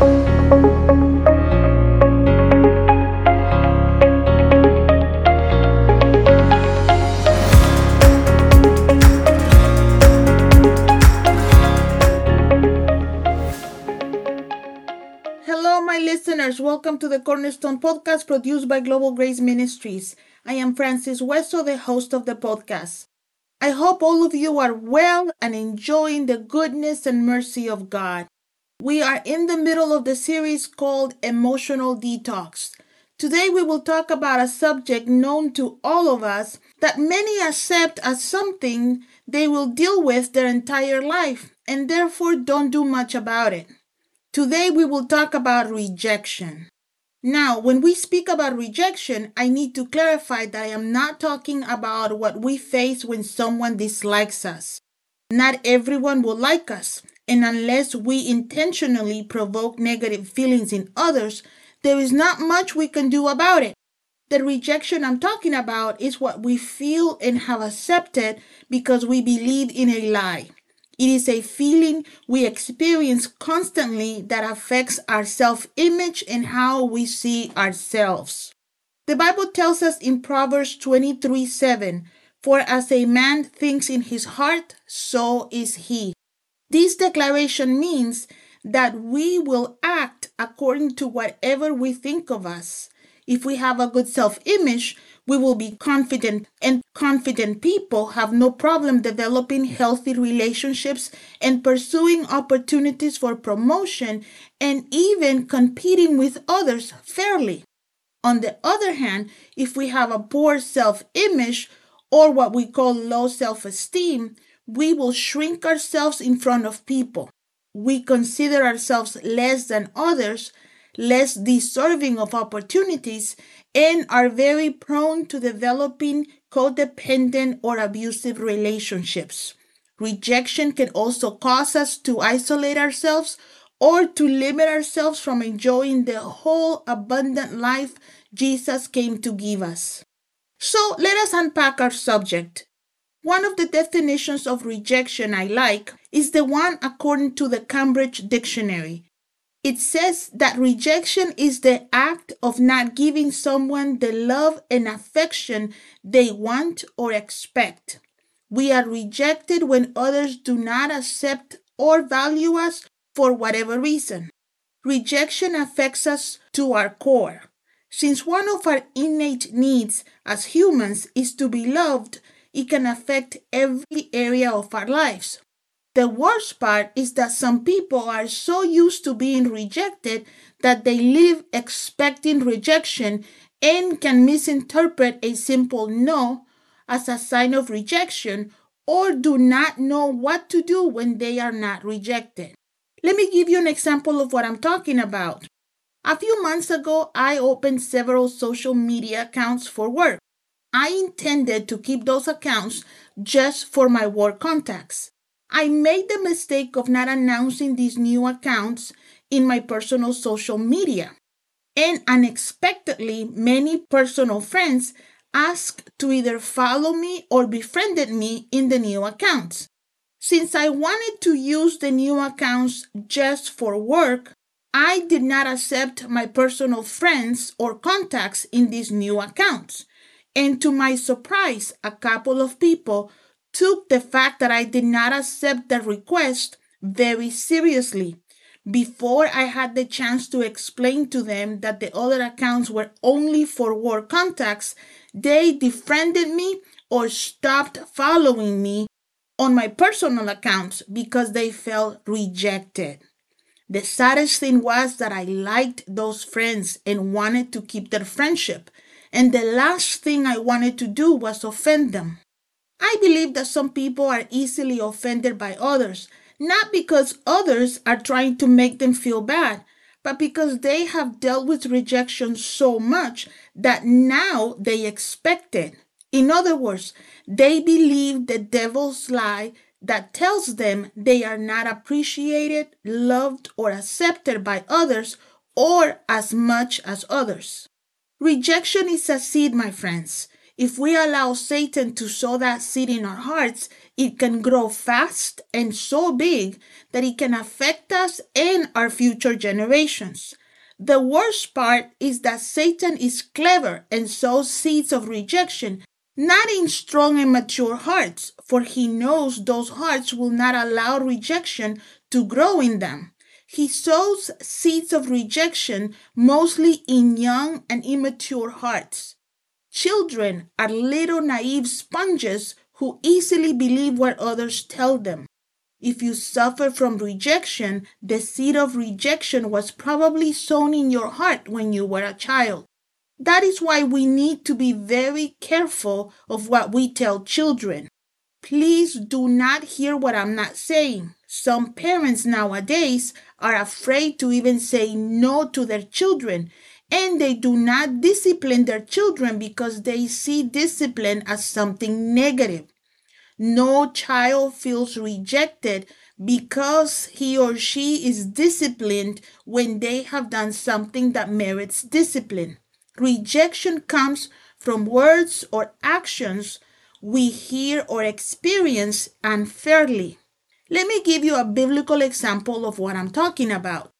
Hello, my listeners. Welcome to the Cornerstone Podcast produced by Global Grace Ministries. I am Frances Wesso, the host of the podcast. I hope all of you are well and enjoying the goodness and mercy of God. We are in the middle of the series called Emotional Detox. Today we will talk about a subject known to all of us that many accept as something they will deal with their entire life and therefore don't do much about it. Today we will talk about rejection. Now, when we speak about rejection, I need to clarify that I am not talking about what we face when someone dislikes us. Not everyone will like us, and unless we intentionally provoke negative feelings in others, there is not much we can do about it. The rejection I'm talking about is what we feel and have accepted because we believe in a lie. It is a feeling we experience constantly that affects our self image and how we see ourselves. The Bible tells us in Proverbs 23 7, For as a man thinks in his heart, so is he. This declaration means that we will act according to whatever we think of us. If we have a good self image, we will be confident, and confident people have no problem developing healthy relationships and pursuing opportunities for promotion and even competing with others fairly. On the other hand, if we have a poor self image or what we call low self esteem, we will shrink ourselves in front of people. We consider ourselves less than others, less deserving of opportunities, and are very prone to developing codependent or abusive relationships. Rejection can also cause us to isolate ourselves or to limit ourselves from enjoying the whole abundant life Jesus came to give us. So let us unpack our subject. One of the definitions of rejection I like is the one according to the Cambridge Dictionary. It says that rejection is the act of not giving someone the love and affection they want or expect. We are rejected when others do not accept or value us for whatever reason. Rejection affects us to our core. Since one of our innate needs as humans is to be loved, it can affect every area of our lives. The worst part is that some people are so used to being rejected that they live expecting rejection and can misinterpret a simple no as a sign of rejection or do not know what to do when they are not rejected. Let me give you an example of what I'm talking about. A few months ago, I opened several social media accounts for work. I intended to keep those accounts just for my work contacts. I made the mistake of not announcing these new accounts in my personal social media. And unexpectedly, many personal friends asked to either follow me or befriended me in the new accounts. Since I wanted to use the new accounts just for work, I did not accept my personal friends or contacts in these new accounts. And to my surprise, a couple of people took the fact that I did not accept the request very seriously. Before I had the chance to explain to them that the other accounts were only for work contacts, they defriended me or stopped following me on my personal accounts because they felt rejected. The saddest thing was that I liked those friends and wanted to keep their friendship. And the last thing I wanted to do was offend them. I believe that some people are easily offended by others, not because others are trying to make them feel bad, but because they have dealt with rejection so much that now they expect it. In other words, they believe the devil's lie that tells them they are not appreciated, loved, or accepted by others or as much as others. Rejection is a seed, my friends. If we allow Satan to sow that seed in our hearts, it can grow fast and so big that it can affect us and our future generations. The worst part is that Satan is clever and sows seeds of rejection, not in strong and mature hearts, for he knows those hearts will not allow rejection to grow in them. He sows seeds of rejection mostly in young and immature hearts. Children are little naive sponges who easily believe what others tell them. If you suffer from rejection, the seed of rejection was probably sown in your heart when you were a child. That is why we need to be very careful of what we tell children. Please do not hear what I'm not saying. Some parents nowadays are afraid to even say no to their children and they do not discipline their children because they see discipline as something negative. No child feels rejected because he or she is disciplined when they have done something that merits discipline. Rejection comes from words or actions we hear or experience unfairly. Let me give you a biblical example of what I'm talking about.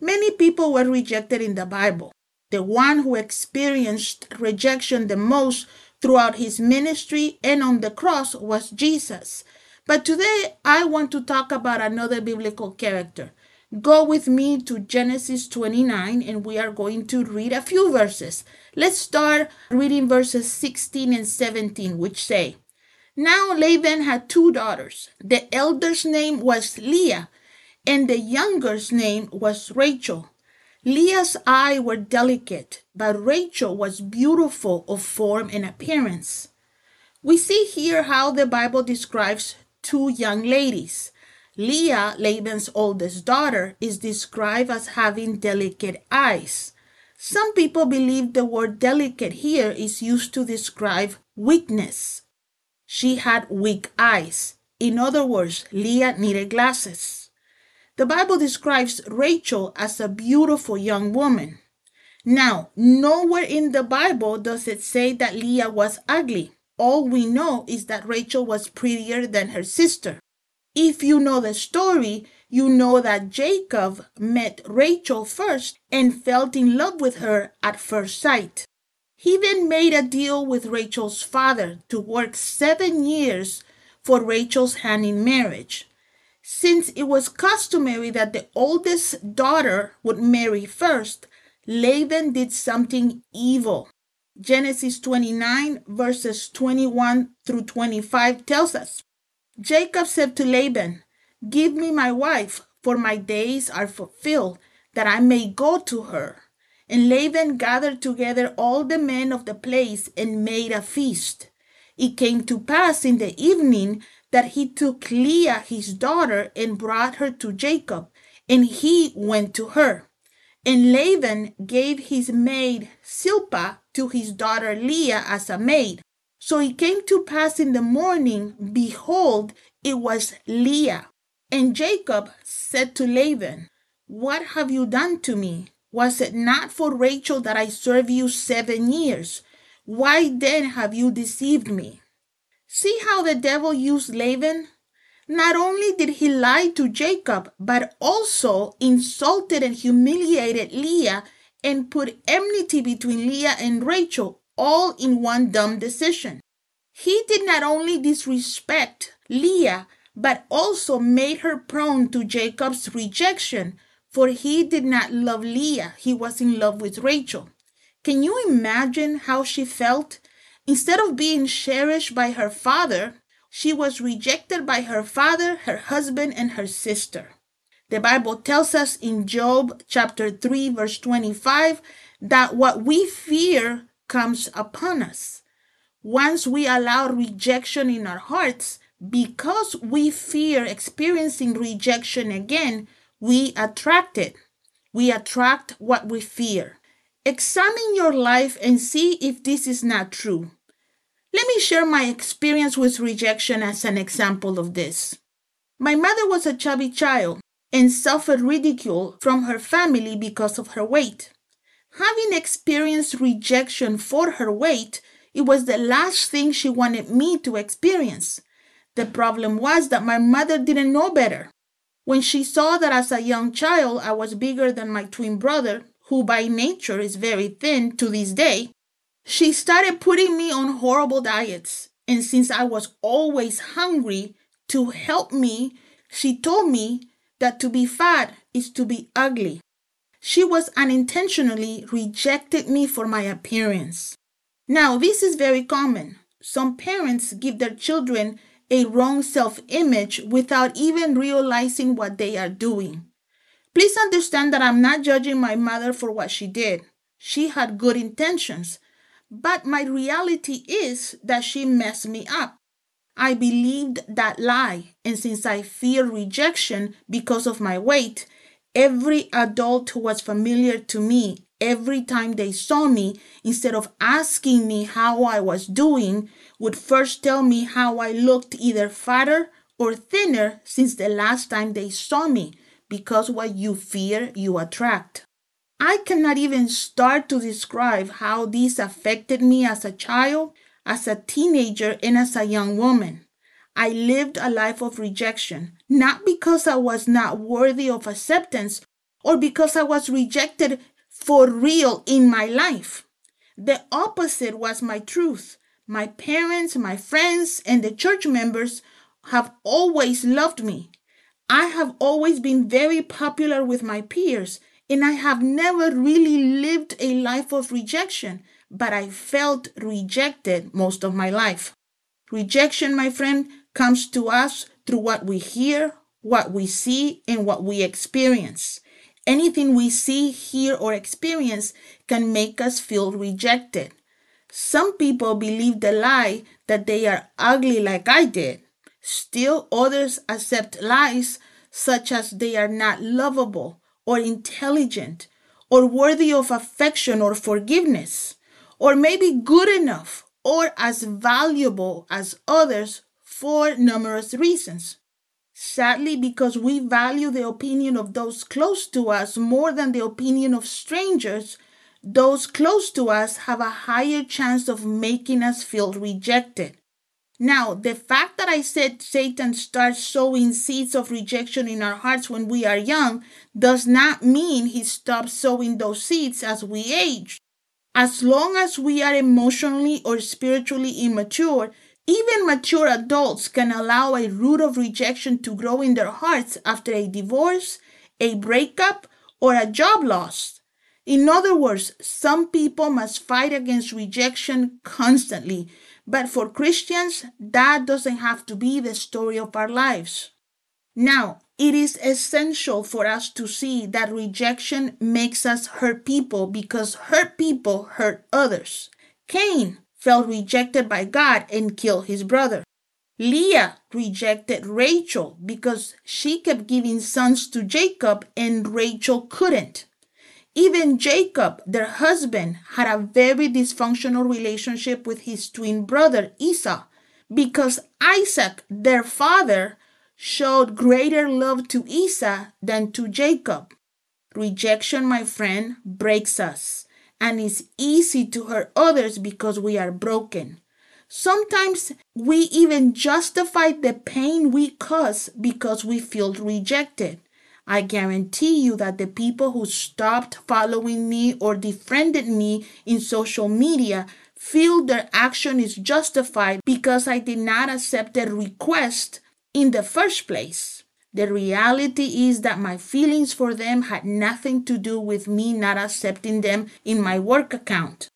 Many people were rejected in the Bible. The one who experienced rejection the most throughout his ministry and on the cross was Jesus. But today I want to talk about another biblical character. Go with me to Genesis 29 and we are going to read a few verses. Let's start reading verses 16 and 17, which say, Now Laban had two daughters. The elder's name was Leah, and the younger's name was Rachel. Leah's eyes were delicate, but Rachel was beautiful of form and appearance. We see here how the Bible describes two young ladies. Leah, Laban's oldest daughter, is described as having delicate eyes. Some people believe the word delicate here is used to describe weakness. She had weak eyes. In other words, Leah needed glasses. The Bible describes Rachel as a beautiful young woman. Now, nowhere in the Bible does it say that Leah was ugly. All we know is that Rachel was prettier than her sister. If you know the story, you know that Jacob met Rachel first and felt in love with her at first sight. He then made a deal with Rachel's father to work seven years for Rachel's hand in marriage. Since it was customary that the oldest daughter would marry first, Laban did something evil. Genesis 29, verses 21 through 25 tells us Jacob said to Laban, Give me my wife, for my days are fulfilled, that I may go to her. And Laban gathered together all the men of the place and made a feast. It came to pass in the evening that he took Leah, his daughter, and brought her to Jacob, and he went to her. And Laban gave his maid Zilpah to his daughter Leah as a maid. So it came to pass in the morning, behold, it was Leah. And Jacob said to Laban, What have you done to me? Was it not for Rachel that I served you seven years? Why then have you deceived me? See how the devil used Laban? Not only did he lie to Jacob, but also insulted and humiliated Leah and put enmity between Leah and Rachel, all in one dumb decision. He did not only disrespect Leah, but also made her prone to Jacob's rejection, for he did not love Leah, he was in love with Rachel. Can you imagine how she felt? Instead of being cherished by her father, she was rejected by her father, her husband, and her sister. The Bible tells us in Job chapter 3, verse 25, that what we fear comes upon us. Once we allow rejection in our hearts, because we fear experiencing rejection again, we attract it. We attract what we fear. Examine your life and see if this is not true. Let me share my experience with rejection as an example of this. My mother was a chubby child and suffered ridicule from her family because of her weight. Having experienced rejection for her weight, It was the last thing she wanted me to experience. The problem was that my mother didn't know better. When she saw that as a young child I was bigger than my twin brother, who by nature is very thin to this day, she started putting me on horrible diets. And since I was always hungry, to help me, she told me that to be fat is to be ugly. She was unintentionally rejected me for my appearance. Now, this is very common. Some parents give their children a wrong self image without even realizing what they are doing. Please understand that I'm not judging my mother for what she did. She had good intentions, but my reality is that she messed me up. I believed that lie, and since I fear rejection because of my weight, every adult who was familiar to me every time they saw me, instead of asking me how I was doing, would first tell me how I looked either fatter or thinner since the last time they saw me, because what you fear, you attract. I cannot even start to describe how this affected me as a child, as a teenager, and as a young woman. I lived a life of rejection, not because I was not worthy of acceptance or because I was rejected for real in my life. The opposite was my truth. My parents, my friends, and the church members have always loved me. I have always been very popular with my peers, and I have never really lived a life of rejection, but I felt rejected most of my life. Rejection, my friend, comes to us through what we hear, what we see, and what we experience. Anything we see, hear, or experience can make us feel rejected. Some people believe the lie that they are ugly like I did. Still, others accept lies such as they are not lovable or intelligent or worthy of affection or forgiveness, or maybe good enough or as valuable as others for numerous reasons. Sadly, because we value the opinion of those close to us more than the opinion of strangers, those close to us have a higher chance of making us feel rejected. Now, the fact that I said Satan starts sowing seeds of rejection in our hearts when we are young does not mean he stops sowing those seeds as we age. As long as we are emotionally or spiritually immature, even mature adults can allow a root of rejection to grow in their hearts after a divorce, a breakup, or a job loss. In other words, some people must fight against rejection constantly, but for Christians, that doesn't have to be the story of our lives. Now, it is essential for us to see that rejection makes us hurt people because hurt people hurt others. Cain felt rejected by God and killed his brother. Leah rejected Rachel because she kept giving sons to Jacob and Rachel couldn't. Even Jacob, their husband, had a very dysfunctional relationship with his twin brother Esau because Isaac, their father, showed greater love to Esau than to Jacob. Rejection, my friend, breaks us and it's easy to hurt others because we are broken. Sometimes we even justify the pain we cause because we feel rejected. I guarantee you that the people who stopped following me or defriended me in social media feel their action is justified because I did not accept their request in the first place. The reality is that my feelings for them had nothing to do with me not accepting them in my work account.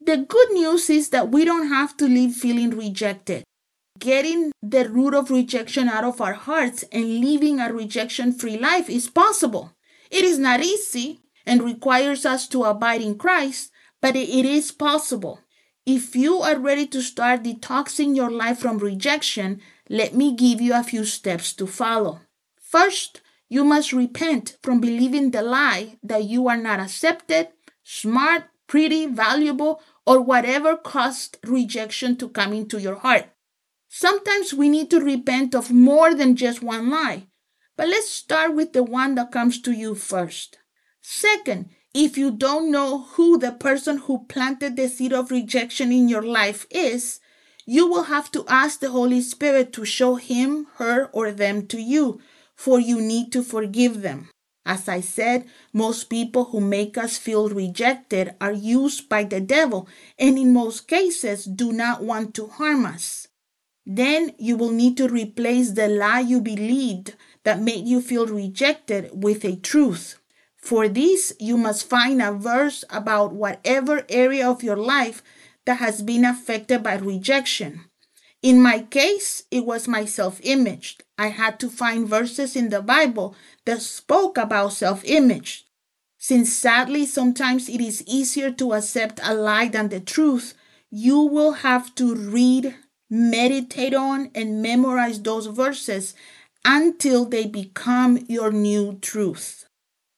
The good news is that we don't have to live feeling rejected. Getting the root of rejection out of our hearts and living a rejection free life is possible. It is not easy and requires us to abide in Christ, but it is possible. If you are ready to start detoxing your life from rejection, let me give you a few steps to follow. First, you must repent from believing the lie that you are not accepted, smart, pretty, valuable, or whatever caused rejection to come into your heart. Sometimes we need to repent of more than just one lie, but let's start with the one that comes to you first. Second, If you don't know who the person who planted the seed of rejection in your life is, you will have to ask the Holy Spirit to show him, her, or them to you, for you need to forgive them. As I said, most people who make us feel rejected are used by the devil and in most cases do not want to harm us. Then you will need to replace the lie you believed that made you feel rejected with a truth. For this, you must find a verse about whatever area of your life that has been affected by rejection. In my case, it was my self image. I had to find verses in the Bible that spoke about self image. Since sadly, sometimes it is easier to accept a lie than the truth, you will have to read, meditate on, and memorize those verses until they become your new truth.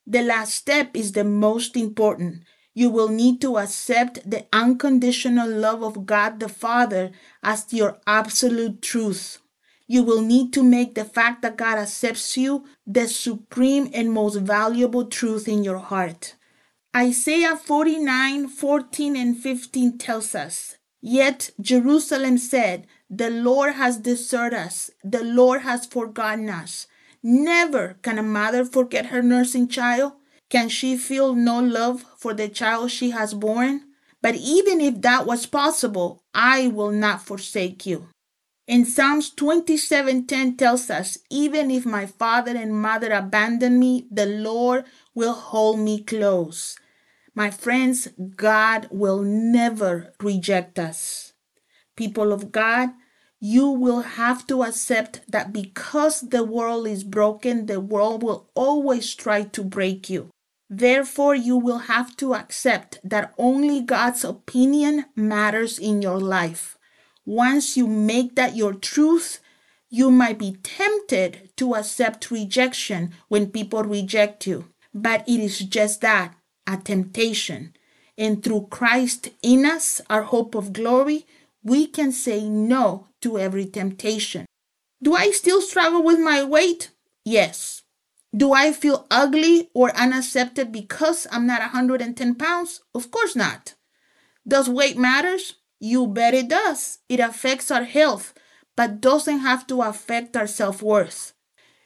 The last step is the most important. You will need to accept the unconditional love of God the Father as your absolute truth. You will need to make the fact that God accepts you the supreme and most valuable truth in your heart. Isaiah 49 14 and 15 tells us, Yet Jerusalem said, The Lord has deserted us, the Lord has forgotten us. Never can a mother forget her nursing child can she feel no love for the child she has borne? But even if that was possible, I will not forsake you. In Psalms 27:10 tells us, even if my father and mother abandon me, the Lord will hold me close. My friends, God will never reject us. People of God, you will have to accept that because the world is broken, the world will always try to break you. Therefore, you will have to accept that only God's opinion matters in your life. Once you make that your truth, you might be tempted to accept rejection when people reject you. But it is just that a temptation. And through Christ in us, our hope of glory, we can say no to every temptation. Do I still struggle with my weight? Yes. Do I feel ugly or unaccepted because I'm not 110 pounds? Of course not. Does weight matters? You bet it does. It affects our health, but doesn't have to affect our self-worth.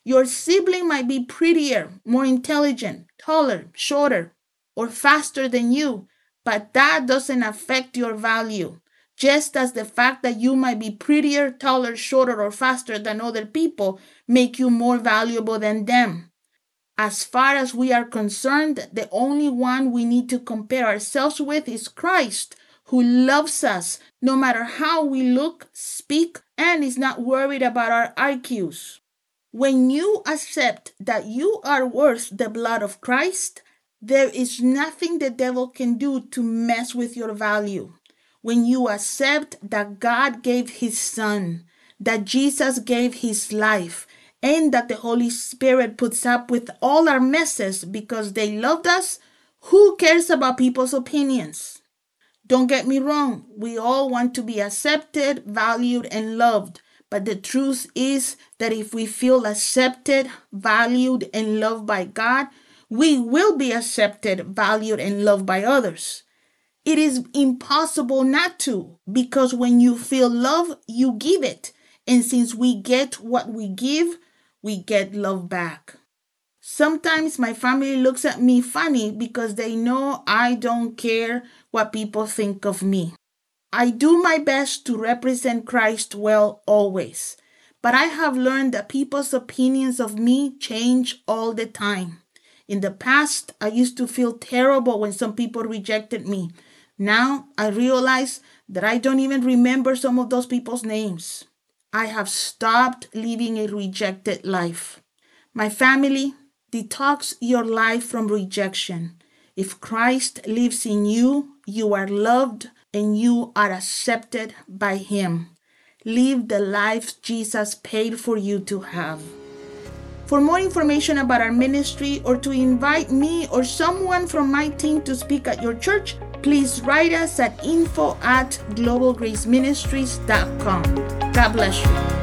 Your sibling might be prettier, more intelligent, taller, shorter, or faster than you, but that doesn't affect your value. Just as the fact that you might be prettier, taller, shorter, or faster than other people make you more valuable than them. As far as we are concerned, the only one we need to compare ourselves with is Christ, who loves us no matter how we look, speak, and is not worried about our IQs. When you accept that you are worth the blood of Christ, there is nothing the devil can do to mess with your value. When you accept that God gave his son, that Jesus gave his life, and that the Holy Spirit puts up with all our messes because they loved us, who cares about people's opinions? Don't get me wrong, we all want to be accepted, valued, and loved. But the truth is that if we feel accepted, valued, and loved by God, we will be accepted, valued, and loved by others. It is impossible not to because when you feel love, you give it. And since we get what we give, we get love back. Sometimes my family looks at me funny because they know I don't care what people think of me. I do my best to represent Christ well always, but I have learned that people's opinions of me change all the time. In the past, I used to feel terrible when some people rejected me. Now I realize that I don't even remember some of those people's names. I have stopped living a rejected life. My family, detox your life from rejection. If Christ lives in you, you are loved and you are accepted by Him. Live the life Jesus paid for you to have. For more information about our ministry or to invite me or someone from my team to speak at your church, please write us at info at globalgraceministries.com. God bless you.